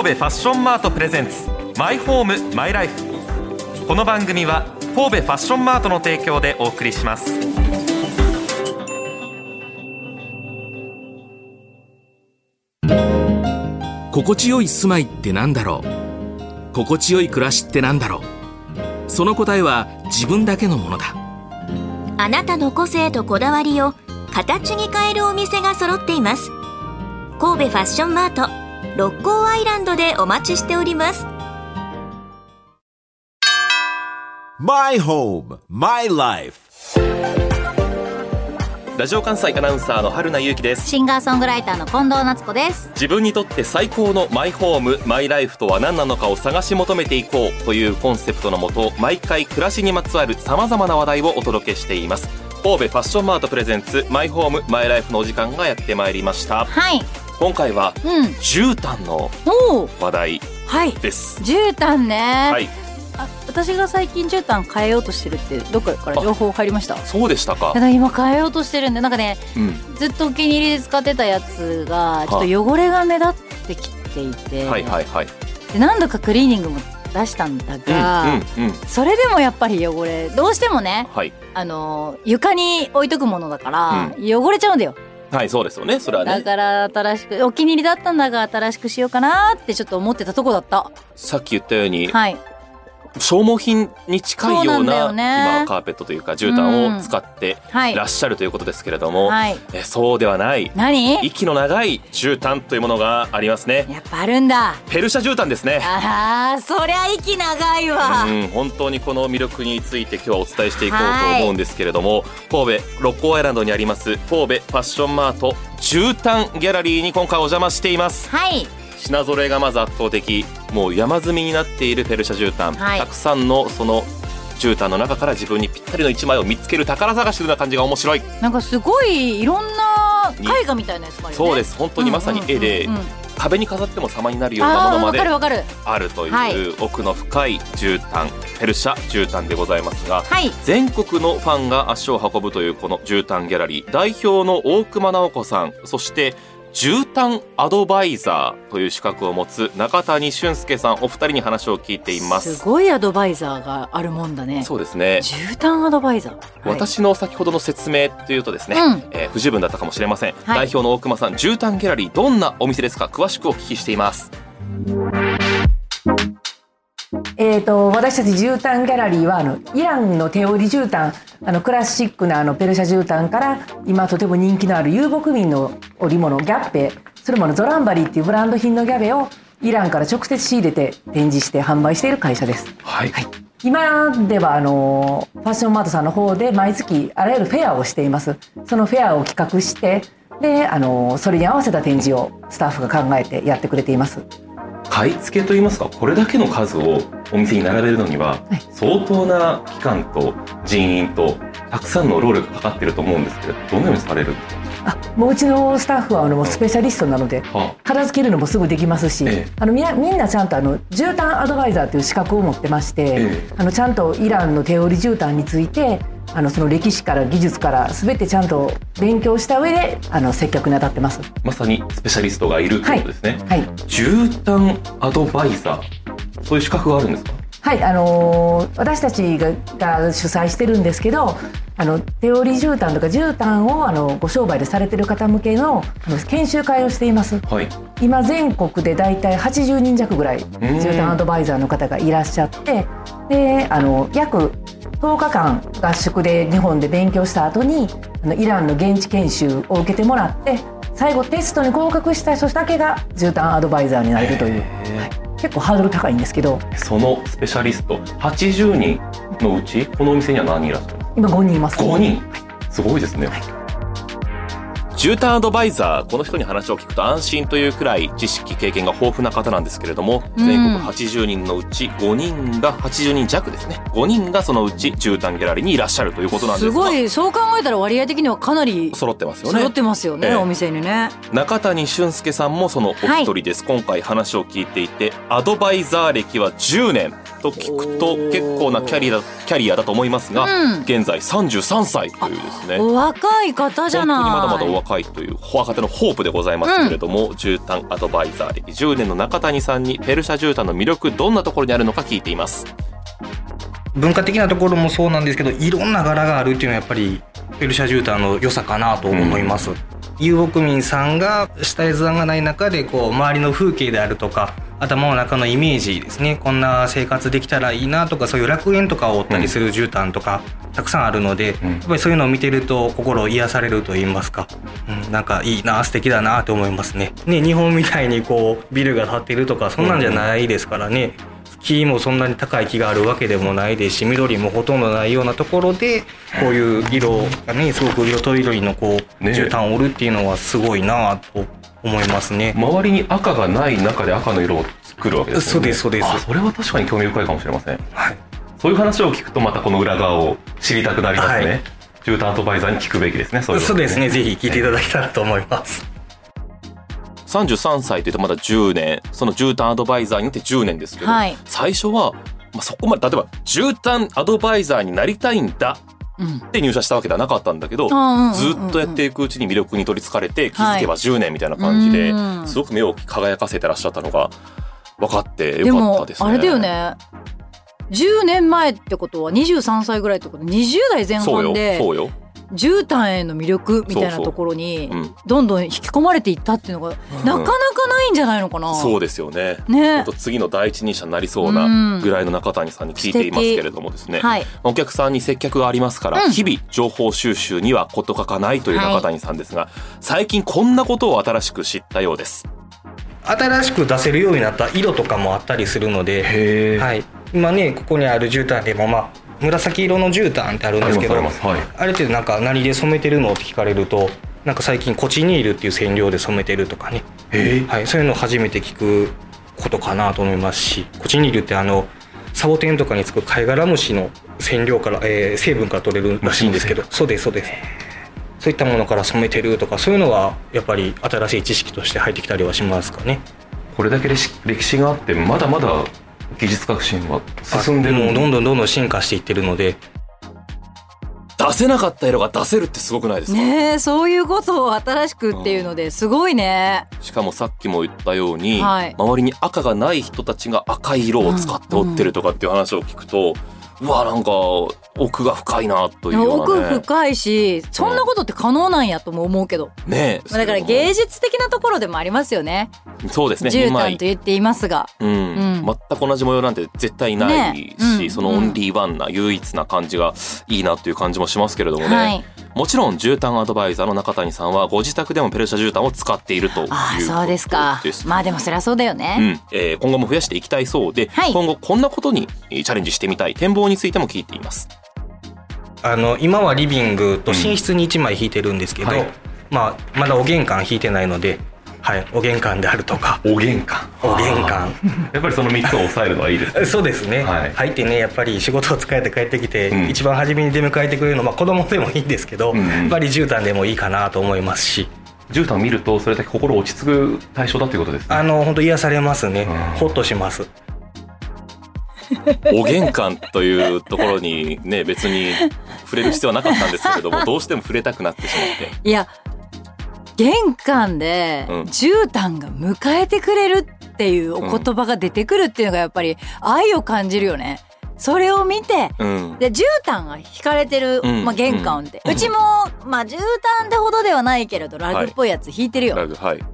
神戸ファッションマートプレゼンツマイホームマイライフ。この番組は神戸ファッションマートの提供でお送りします。心地よい住まいってなんだろう？心地よい暮らしってなんだろう？その答えは自分だけのものだ。あなたの個性とこだわりを形に変えるお店が揃っています。神戸ファッションマート六甲アイランドでお待ちしております。My home, my life. ラジオ関西アナウンサーの春名由紀です。シンガーソングライターの近藤夏子です。自分にとって最高のマイホームマイライフとは何なのかを探し求めていこうというコンセプトのもと毎回暮らしにまつわるさまざまな話題をお届けしています。神戸ファッションマートプレゼンツマイホームマイライフのお時間がやってまいりました。はい今回はうん。絨毯の話題はい。です。絨毯ね、はい。あ私が最近絨毯変えようとしてるってどっかから情報入りました？そうでしたか。ただ今変えようとしてるんでなんかねうん。ずっとお気に入りで使ってたやつがちょっと汚れが目立ってきていて、はいはいはい。で何度かクリーニングも出したんだが、うんうんうん。それでもやっぱり汚れどうしてもねはい。あの床に置いとくものだから、汚れちゃうんだよはいそうですよね。それはね。だから新しくお気に入りだったんだが新しくしようかなってちょっと思ってたとこだった。さっき言ったようにはい消耗品に近いような今カーペットというか絨毯を使ってはい。らっしゃるということですけれども、はい。えそうではない何？息の長い絨毯というものがありますね。やっぱあるんだ。ペルシャ絨毯ですね。あーそりゃ息長いわ。うん、本当にこの魅力について今日はお伝えしていこうと思うんですけれども、神戸六甲アイランドにあります神戸ファッションマート絨毯ギャラリーに今回お邪魔しています。はい品揃えがまず圧倒的もう山積みになっているペルシャ絨毯、はい。たくさんのその絨毯の中から自分にぴったりの一枚を見つける宝探しのような感じが面白い。なんかすごいいろんな絵画みたいなやつもあるよね。そうです。本当にまさに絵でうんうんうんうん。壁に飾っても様になるようなものまであるとはいいう奥の深い絨毯ペルシャ絨毯でございますがはい。全国のファンが足を運ぶというこの絨毯ギャラリー。代表の大熊直子さんそして絨毯アドバイザーという資格を持つ中谷俊介さんお二人に話を聞いています。すごいアドバイザーがあるもんだね。そうですね。絨毯アドバイザー、はい。私の先ほどの説明というとですね、うん。えー不十分だったかもしれません、はい。代表の大熊さん絨毯ギャラリーどんなお店ですか？詳しくお聞きしていますえー、と私たち絨毯ギャラリーはあのイランの手織り絨毯あのクラシックなあのペルシャ絨毯から今とても人気のある遊牧民の織物ギャッペ。それもあのゾランバリーっていうブランド品のギャベをイランから直接仕入れて展示して販売している会社です。はい、今ではあのファッションマートさんの方で毎月あらゆるフェアをしています。そのフェアを企画してであのそれに合わせた展示をスタッフが考えてやってくれています。買い付けといいますかこれだけの数をお店に並べるのにははい。相当な期間と人員とたくさんの労力がかかってると思うんですけどどのようにされるんですあもううちのスタッフはあのスペシャリストなのでかは片付けるのもすぐできますし、ええ。あのみなみんなちゃんとあの絨毯アドバイザーという資格を持ってまして、ええ。あのちゃんとイランの手織り絨毯についてあのその歴史から技術から全てちゃんと勉強した上であの接客に当たってます。まさにスペシャリストがいるということですね、はい。絨毯アドバイザーそういう資格があるんですか？はい、あのー私たちがが主催してるんですけどあの手織り絨毯とか絨毯をあのご商売でされてる方向けのあの研修会をしています。はい。今全国でだいたい80人弱ぐらい絨毯アドバイザーの方がいらっしゃってであの約10日間合宿で日本で勉強した後にあのイランの現地研修を受けてもらって最後テストに合格した人だけが絨毯アドバイザーになれるという、はい、結構ハードル高いんですけどそのスペシャリスト80人のうちこのお店には何人いらっしゃる？今5人います。5人？すごいですね、絨毯アドバイザーこの人に話を聞くと安心というくらい知識経験が豊富な方なんですけれどもうん。全国80人のうち5人が80人弱ですね5人がそのうち絨毯ギャラリーにいらっしゃるということなんですすがごい。そう考えたら割合的にはかなり揃ってますよね。揃ってますよねええ。お店にね。中谷俊介さんもそのお一人です、今回話を聞いていてアドバイザー歴は10年と聞くと結構なキャリアキャリアだと思いますが、うん。現在33歳というですね。お若い方じゃない。本当にまだまだお若いという若手のホープでございますけれども、絨毯アドバイザー歴10年の中谷さんにペルシャ絨毯の魅力どんなところにあるのか聞いています。文化的なところもそうなんですけどいろんな柄があるっていうのはやっぱりペルシャ絨毯の良さかなと思います、遊牧民さんが下絵図案がない中でこう周りの風景であるとか頭の中のイメージですね。こんな生活できたらいいなとかそういう楽園とかを追ったりする絨毯とか、たくさんあるので、ん。やっぱりそういうのを見てると心癒されると言いますか、うん、なんかいいな素敵だなと思いますね。ね日本みたいにこうビルが建ってるとかそんなんじゃないですからね、木もそんなに高い木があるわけでもないですし緑もほとんどないようなところでこういう色がねすごく色とりどりのこうね。絨毯を織るっていうのはすごいなと思いますね。周りに赤がない中で赤の色を作るわけですよね。そうですそうです。あそれは確かに興味深いかもしれません。はいそういう話を聞くとまたこの裏側を知りたくなりますね、はい。絨毯アドバイザーに聞くべきですね。そういうことそうですね。ぜひ聞いていただけたらと思います。33歳というとまだ10年。その絨毯アドバイザーになって10年ですけど、はい。最初は、まあ、そこまで例えば絨毯アドバイザーになりたいんだうん。って入社したわけではなかったんだけど、うんうんうんうん。ずっとやっていくうちに魅力に取りつかれて気づけば10年みたいな感じで、うんすごく目を輝かせてらっしゃったのが分かってでよかったもですね。あれだよね10年前ってことは23歳ぐらいってこと？20代前そうよ半でそうよ、絨毯への魅力みたいなところにうん、どんどん引き込まれていったっていうのがなかなかないんじゃないのかな？そうですよね。ね。本当次の第一人者になりそうなぐらいの中谷さんに聞いていますけれどもですね、はい。お客さんに接客がありますから、うん。日々情報収集には事欠かないという中谷さんですが、最近こんなことを新しく知ったようです。新しく出せるようになった色とかもあったりするので、へはい、今ねここにある絨毯でもまあ紫色の絨毯ってあるんですけどありますあれってなんか何で染めてるのって聞かれるとなんか最近コチニールっていう染料で染めてるとかね、はい、そういうのを初めて聞くことかなと思いますしコチニールってあのサボテンとかにつく貝殻虫の染料から、えー成分から取れるらしいんですけど。そうですそうです。そういったものから染めてるとかそういうのはやっぱり新しい知識として入ってきたりはしますかね。これだけ歴史歴史があってまだまだ技術革新は。進んでる。もうどんどんどんどん進化していってるので。出せなかった色が出せるってすごくないですか、ねえそういうことを新しくっていうのですごいね。しかもさっきも言ったように、はい。周りに赤がない人たちが赤い色を使って織ってるとかっていう話を聞くと、うわなんか奥が深いなというよう奥深いしそんなことって可能なんやとも思うけど、ねえまあだから芸術的なところでもありますよね。そうですね絨今毯と言っていますが。うん。うん。全く同じ模様なんて絶対ないし、ねうん。そのオンリーワンな唯一な感じがいいなっていう感じもしますけれどもね、はい。もちろん絨毯アドバイザーの中谷さんはご自宅でもペルシャ絨毯を使っているというああそうですか。です。まあでもそりゃそうだようね、ん。えー今後も増やしていきたいそうで、はい。今後こんなことにえーチャレンジしてみたい。展望についても聞いています。あの今はリビングと寝室に1枚引いてるんですけど、はい。まあ、まだお玄関引いてないので、はい、お玄関であるとか。お玄関。お玄関。やっぱりその3つを抑えるのはいいですね。そうですね、はい。入ってねやっぱり仕事を疲れて帰ってきて、うん。一番初めに出迎えてくれるのは、まあ、子供でもいいんですけど、うんうん。やっぱり絨毯でもいいかなと思いますし。絨毯を見るとそれだけ心落ち着く対象だということですね。あの本当癒されますね、うんほっとしますお玄関というところにね別に触れる必要はなかったんですけれども どうしても触れたくなってしまって。いや玄関でうん。絨毯が迎えてくれるっていうお言葉が出てくるっていうのがやっぱり愛を感じるよね。それを見てうん。で絨毯が引かれてる、うん。まあ、玄関で、ううん。ちも、まあ、絨毯ってほどではないけれどラグっぽいやつ引いてるよ、はい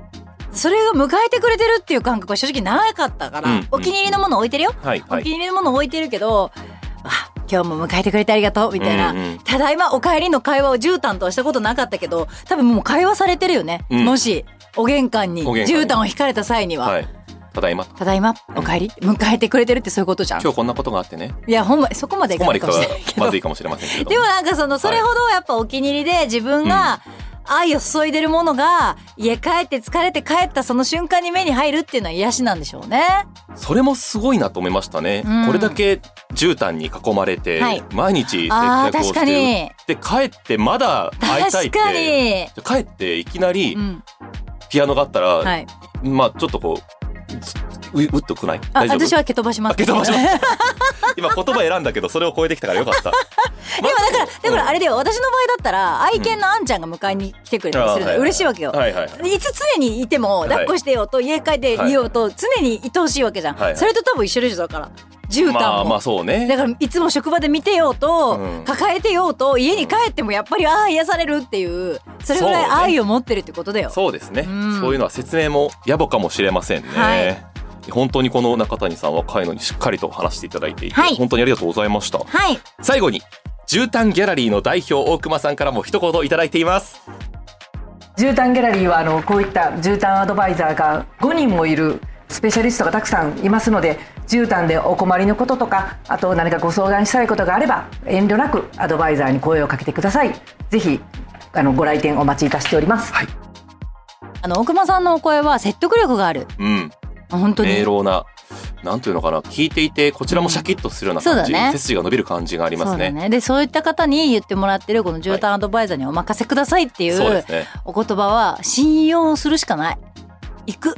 それが迎えてくれてるっていう感覚は正直なかったから、うん。お気に入りのもの置いてるよ、お気はいはい。に入りのもの置いてるけどあ今日も迎えてくれてありがとうみたいな、うんうんただいまお帰りの会話を絨毯とはしたことなかったけど多分もう会話されてるよね、うん。もしお玄関に絨毯を引かれた際には、はい。ただいま。ただいま？お帰り？迎えてくれてるってそういうことじゃん。今日こんなことがあってね。いやほんまそこまでいかないかもしれないけど。まずいかもしれませんけれど。でもなんかそのそれほどやっぱお気に入りで自分が愛を注いでるものが家帰って疲れて帰ったその瞬間に目に入るっていうのは癒しなんでしょうね。それもすごいなと思いましたね、うんこれだけ絨毯に囲まれて、はい毎日接客を確かにしてで帰ってまだ会いたいって確かに。帰っていきなりピアノがあったら、はい。まあちょっとこうううっとくない大丈夫私は蹴飛ばします。蹴飛ばします今言葉選んだけどそれを超えてきたからよかったでもだからだからあれだよ。私の場合だったら愛犬のあんちゃんが迎えに来てくれたりするのうん嬉しいわけよ。はいはい。いつ常にいても抱っこしてようと家帰ってい。ようと常にいてほしいわけじゃん、はいはい。それと多分一緒でしょだから。絨毯も、まあまあそうね。だからいつも職場で見てようと、うん。抱えてようと家に帰ってもやっぱりああ癒されるっていうそれぐらい愛を持ってるってことだよ。そうですね、うん。そういうのは説明も野暮かもしれませんね、はい。本当にこの中谷さん若いのにしっかりと話していただいていて、はい。本当にありがとうございました。はい。最後に絨毯ギャラリーの代表大熊さんからも一言いただいています。絨毯ギャラリーはあのこういった絨毯アドバイザーが5人もいるスペシャリストがたくさんいますので絨毯でお困りのこととかあと何かご相談したいことがあれば遠慮なくアドバイザーに声をかけてください。ぜひあのご来店お待ちいたしております、あの大熊さんのお声は説得力がある。うん。本当に。明朗ななんていうのかな聞いていてこちらもシャキッとするような感じ、そうだね。背筋が伸びる感じがありますね。ね。でそういった方に言ってもらってるこの絨毯アドバイザーにお任せくださいっていう、そうですね。お言葉は信用するしかない。行く。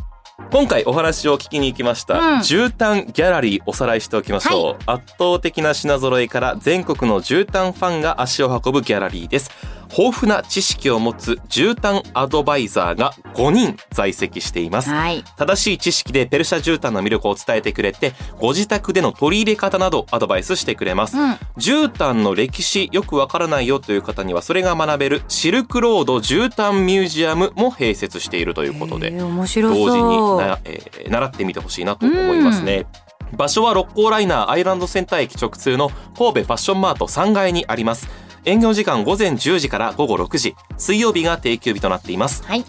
今回お話を聞きに行きました、うん。絨毯ギャラリーおさらいしておきましょう、圧倒的な品揃えから全国の絨毯ファンが足を運ぶギャラリーです豊富な知識を持つ絨毯アドバイザーが5人在籍しています。はい。正しい知識でペルシャ絨毯の魅力を伝えてくれてご自宅での取り入れ方などアドバイスしてくれます、うん。絨毯の歴史よくわからないよという方にはそれが学べるシルクロード絨毯ミュージアムも併設しているということでえー面白そう。同時にな、えー習ってみてほしいなと思いますね。場所は六甲ライナーアイランドセンター駅直通の神戸ファッションマート3階にあります。営業時間午前10時から午後6時、水曜日が定休日となっています。はい。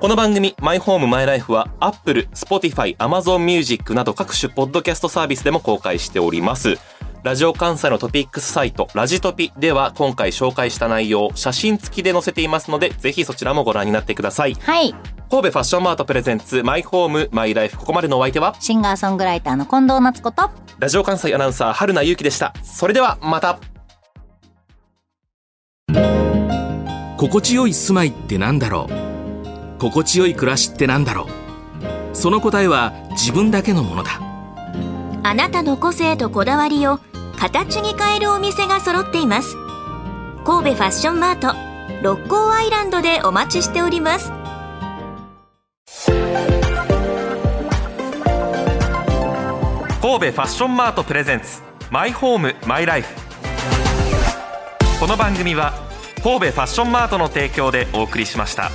この番組、マイホームマイライフは Apple、Spotify、Amazon Music など各種ポッドキャストサービスでも公開しております。ラジオ関西のトピックスサイト、ラジトピでは今回紹介した内容、写真付きで載せていますので、ぜひそちらもご覧になってください。はい。神戸ファッションマートプレゼンツマイホームマイライフ。ここまでのお相手は？シンガーソングライターの近藤夏子とラジオ関西アナウンサー春名由紀でした。それではまた心地よい住まいってなんだろう。心地よい暮らしってなんだろう。その答えは自分だけのものだ。あなたの個性とこだわりを形に変えるお店が揃っています。神戸ファッションマート六甲アイランドでお待ちしております。神戸ファッションマートプレゼンツマイホームマイライフ。この番組は神戸ファッションマートの提供でお送りしました。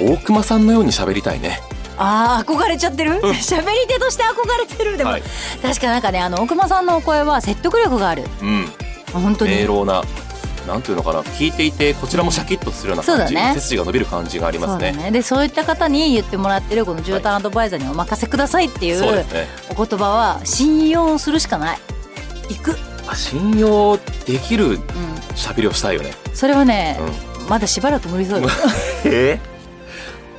大熊さんのように喋りたいね。あー憧れちゃってる？喋、り手として憧れてる。でも、はい。確かなんかねあの大熊さんのお声は説得力がある。うん。本当に。明朗ななんていうのかな聞いていてこちらもシャキッとするような感じ、そうだね。背筋が伸びる感じがありますね。そうだね。でそういった方に言ってもらってるこの絨毯アドバイザーにお任せくださいっていうそうですね。お言葉は信用するしかない。行く、あ信用できるうん、喋りをしたいよね。それはね、うまだしばらく無理そうよ。え？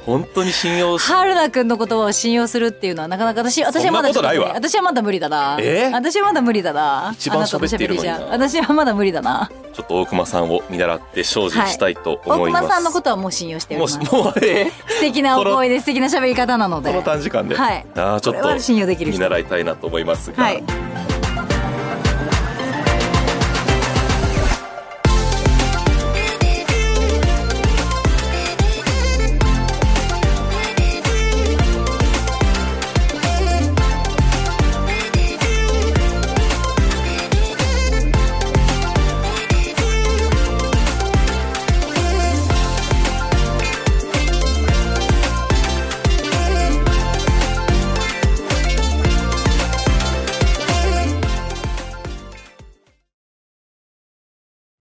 本当に信用し春菜くんの言葉を信用するっていうのはなかなか私私はまだ私はまだ無理だな。え？私はまだ無理だな。一番喋っているのに私はまだ無理だな。ちょっと大熊さんを見習って精進したいと大思います、熊さんのことはもう信用しておりもます。うもうえ？素敵なお声で素敵な喋り方なので。この短時間で、はい。あーちょっこれは信用できる人。と見習いたいなと思いますが、はい